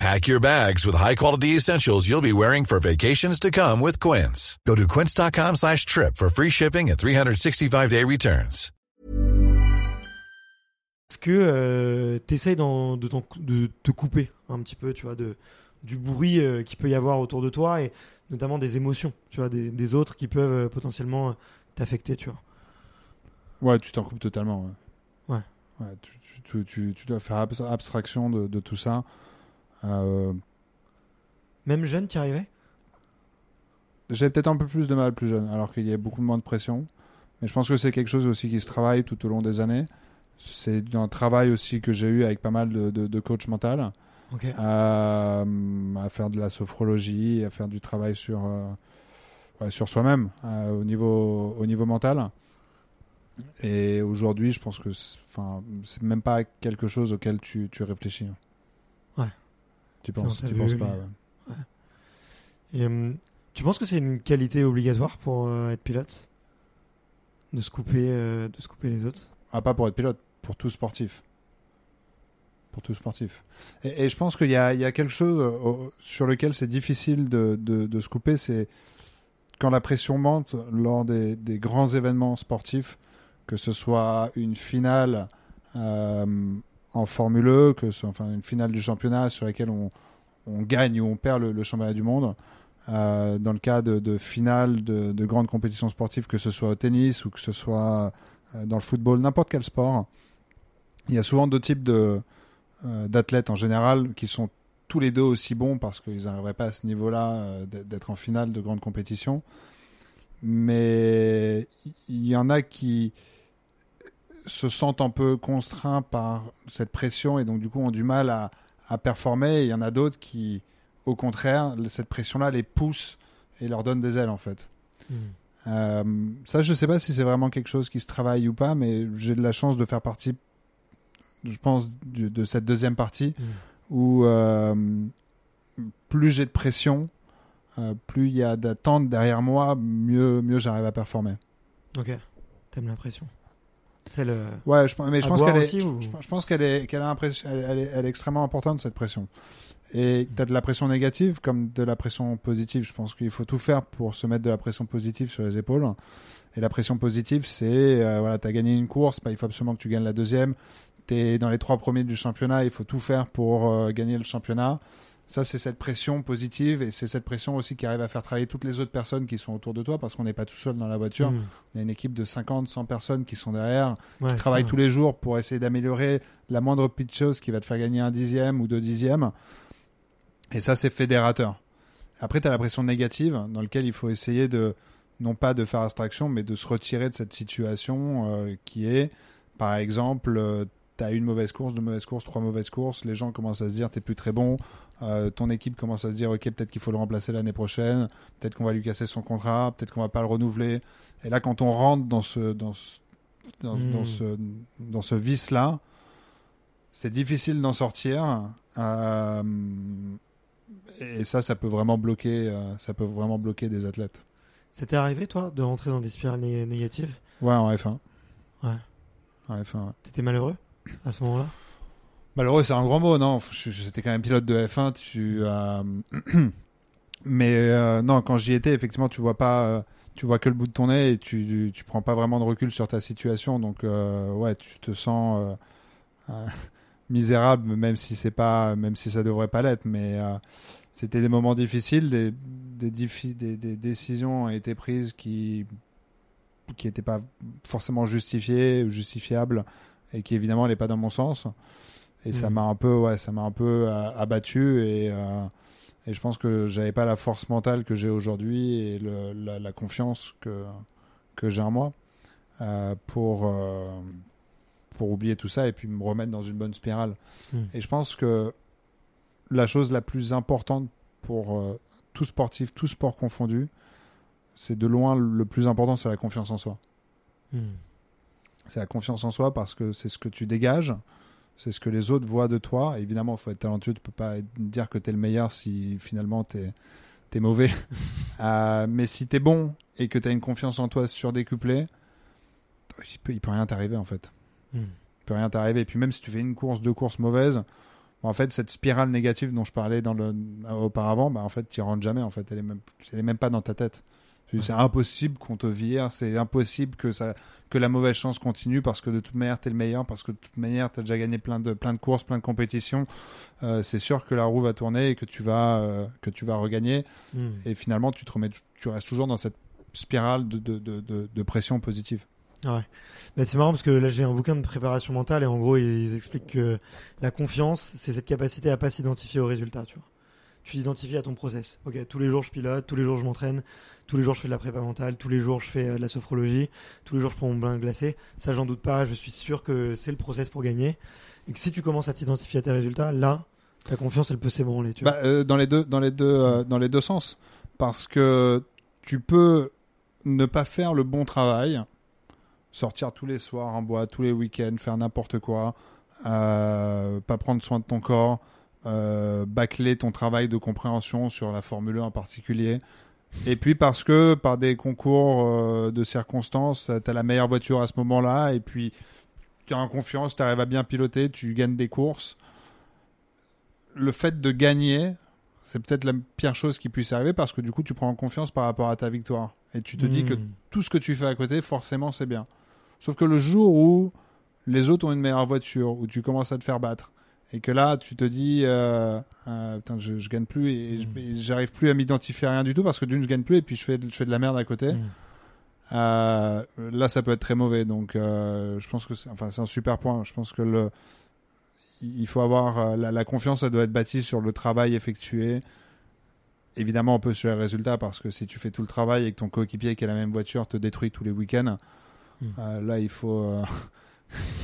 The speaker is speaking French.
Pack your bags with high-quality essentials you'll be wearing for vacations to come with Quince. Go to quince.com slash trip for free shipping and 365-day returns. Est-ce que euh, tu essayes de, de, te couper un petit peu, tu vois, de, du bruit euh, qu'il peut y avoir autour de toi et notamment des émotions, tu vois, des, des autres qui peuvent euh, potentiellement t'affecter, tu vois? Ouais, tu t'en coupes totalement. Ouais. ouais. tu, tu, tu, tu, dois faire abstraction de, de tout ça. Euh, Même jeune, tu y arrivais? J'avais peut-être un peu plus de mal plus jeune, alors qu'il y a beaucoup moins de pression. Mais je pense que c'est quelque chose aussi qui se travaille tout au long des années. C'est un travail aussi que j'ai eu avec pas mal de, de, coach mental. À, faire de la sophrologie, à faire du travail sur, euh, sur soi-même euh, au, niveau, au niveau mental. Et aujourd'hui, je pense que c'est même pas quelque chose auquel tu, tu réfléchis. Tu penses, tu penses pas. Et, hum, tu penses que c'est une qualité obligatoire pour euh, être pilote? De se couper, euh, de se couper les autres? Ah, pas pour être pilote, pour tout sportif. Pour tout sportif. Et, je pense qu'il y, y a, quelque chose euh, sur lequel c'est difficile de, de, de, se couper, c'est quand la pression monte lors des, des, grands événements sportifs, que ce soit une finale en Formule E, que ce, enfin une finale du championnat sur laquelle on, on gagne ou on perd le, championnat du monde. Euh, dans le cas de, de finales de, de, grandes compétitions sportives, que ce soit au tennis ou que ce soit euh, dans le football, n'importe quel sport, il y a souvent deux types de euh, d'athlètes en général qui sont tous les deux aussi bons parce qu'ils n'arriveraient pas à ce niveau-là d'être en finale de grandes compétitions. Mais il y en a qui se sentent un peu contraints par cette pression et donc du coup ont du mal à, à performer. Il y en a d'autres qui, au contraire, cette pression-là les pousse et leur donne des ailes en fait. Hmm. Euh, ça, je sais pas si c'est vraiment quelque chose qui se travaille ou pas, mais j'ai de la chance de faire partie, je pense, de cette deuxième partie hmm. où euh, plus j'ai de pression, euh, plus il y a d'attente derrière moi, mieux, mieux j'arrive à performer. Ok, t'aimes la pression le... Ouais, je, mais je pense qu'elle est, je, pense qu'elle est, qu'elle a elle, est, elle est extrêmement importante cette pression. Et tu as de la pression négative comme de la pression positive. Je pense qu'il faut tout faire pour se mettre de la pression positive sur les épaules. Et la pression positive, c'est euh, voilà, tu as gagné une course, bah, il faut absolument que tu gagnes la deuxième. Tu es dans les trois premiers du championnat, il faut tout faire pour euh, gagner le championnat. Ça, c'est cette pression positive et c'est cette pression aussi qui arrive à faire travailler toutes les autres personnes qui sont autour de toi parce qu'on n'est pas tout seul dans la voiture. Mm. On a une équipe de 50, 100 personnes qui sont derrière, qui travaillent tous les jours pour essayer d'améliorer la moindre petite chose qui va te faire gagner un dixième ou deux dixièmes. Et ça, c'est fédérateur. Après, tu as la pression négative dans laquelle il faut essayer de, non pas de faire abstraction, mais de se retirer de cette situation euh, qui est, par exemple, euh, tu as une mauvaise course, deux mauvaises courses, trois mauvaises courses, les gens commencent à se dire t'es plus très bon, euh, ton équipe commence à se dire ok peut-être qu'il faut le remplacer l'année prochaine, peut-être qu'on va lui casser son contrat, peut-être qu'on va pas le renouveler. Et là quand on rentre dans ce dans ce, dans, hmm. ce, dans ce vice là, c'est difficile d'en sortir. Euh, et ça, ça peut vraiment bloquer, euh, ça peut vraiment bloquer des athlètes. C'était arrivé toi de rentrer dans des spirales négatives? Ouais, en F1. Ouais. En F1. Ouais. T'étais malheureux? À ce moment-là? Malheureux, c'est un grand mot, non? J'étais quand même pilote de F1. Tu, euh, mais euh, non, quand j'y étais, effectivement, tu vois pas, euh, tu vois que le bout de ton nez et tu, tu prends pas vraiment de recul sur ta situation. Donc, ouais, tu te sens misérable, même si c'est pas, même si ça devrait pas l'être. Mais c'était des moments difficiles, des, décisions ont été prises qui qui n'étaient pas forcément justifiées ou justifiables et qui évidemment n'est pas dans mon sens. Et ça mm. m'a un peu, ouais, ça m'a un peu euh, abattu et, euh, et je pense que j'avais pas la force mentale que j'ai aujourd'hui et le, la, confiance que que j'ai en moi euh, pour pour oublier tout ça et puis me remettre dans une bonne spirale. Mm. Et je pense que la chose la plus importante pour tout sportif, tout sport confondu, c'est de loin le plus important, c'est la confiance en soi. Mm. C'est la confiance en soi parce que c'est ce que tu dégages, c'est ce que les autres voient de toi. Évidemment, il faut être talentueux, tu peux pas dire que tu es le meilleur si finalement tu es, mauvais. Euh, mais si tu es bon et que tu as une confiance en toi surdécuplée, il peut, il peut rien t'arriver en fait. Hmm. Il peut rien t'arriver. Et puis même si tu fais une course, deux courses mauvaises, en fait, cette spirale négative dont je parlais dans le, auparavant, bah, en fait, tu rentres jamais. En fait, elle est même, elle est même pas dans ta tête. C'est impossible qu'on te vire, c'est impossible que ça, que la mauvaise chance continue parce que de toute manière tu es le meilleur, parce que de toute manière tu as déjà gagné plein de, plein de courses, plein de compétitions. Euh, c'est sûr que la roue va tourner et que tu vas, euh, que tu vas regagner. Hmm. Et finalement, tu te remets, tu restes toujours dans cette spirale de, de, de, de pression positive. Ouais. Mais c'est marrant parce que là j'ai un bouquin de préparation mentale et en gros ils expliquent que la confiance c'est cette capacité à pas s'identifier au résultat, tu vois. Tu t'identifies à ton process. Ok, tous les jours je pilote, tous les jours je m'entraîne, tous les jours je fais de la prépa mentale, tous les jours je fais euh, de la sophrologie, tous les jours je prends mon bain glacé. Ça j'en doute pas, je suis sûr que c'est le process pour gagner. Et que si tu commences à t'identifier à tes résultats, là ta confiance elle peut s'ébranler. Bah, euh, dans les deux, dans les deux, euh, dans les deux sens, parce que tu peux ne pas faire le bon travail sortir tous les soirs en bois, tous les week-ends, faire n'importe quoi, euh, pas prendre soin de ton corps, euh, bâcler ton travail de compréhension sur la Formule 1 en particulier. Et puis parce que par des concours euh, de circonstances, tu as la meilleure voiture à ce moment-là, et puis tu as en confiance, tu arrives à bien piloter, tu gagnes des courses. Le fait de gagner, c'est peut-être la pire chose qui puisse arriver parce que du coup tu prends en confiance par rapport à ta victoire. Et tu te dis que hmm. tout ce que tu fais à côté, forcément, c'est bien. Sauf que le jour où les autres ont une meilleure voiture, où tu commences à te faire battre, et que là, tu te dis, euh, euh, je, je gagne plus et, mm. j'arrive plus à m'identifier à rien du tout parce que d'une, je gagne plus et puis je fais, je fais de la merde à côté. Mm. Euh, là, ça peut être très mauvais. Donc, je pense que c'est, enfin, c'est un super point. Je pense que le, il faut avoir la, la, confiance, ça doit être bâtie sur le travail effectué. Évidemment, on peut sur les résultats parce que si tu fais tout le travail et que ton coéquipier qui a la même voiture te détruit tous les week-ends. Euh, là, il faut,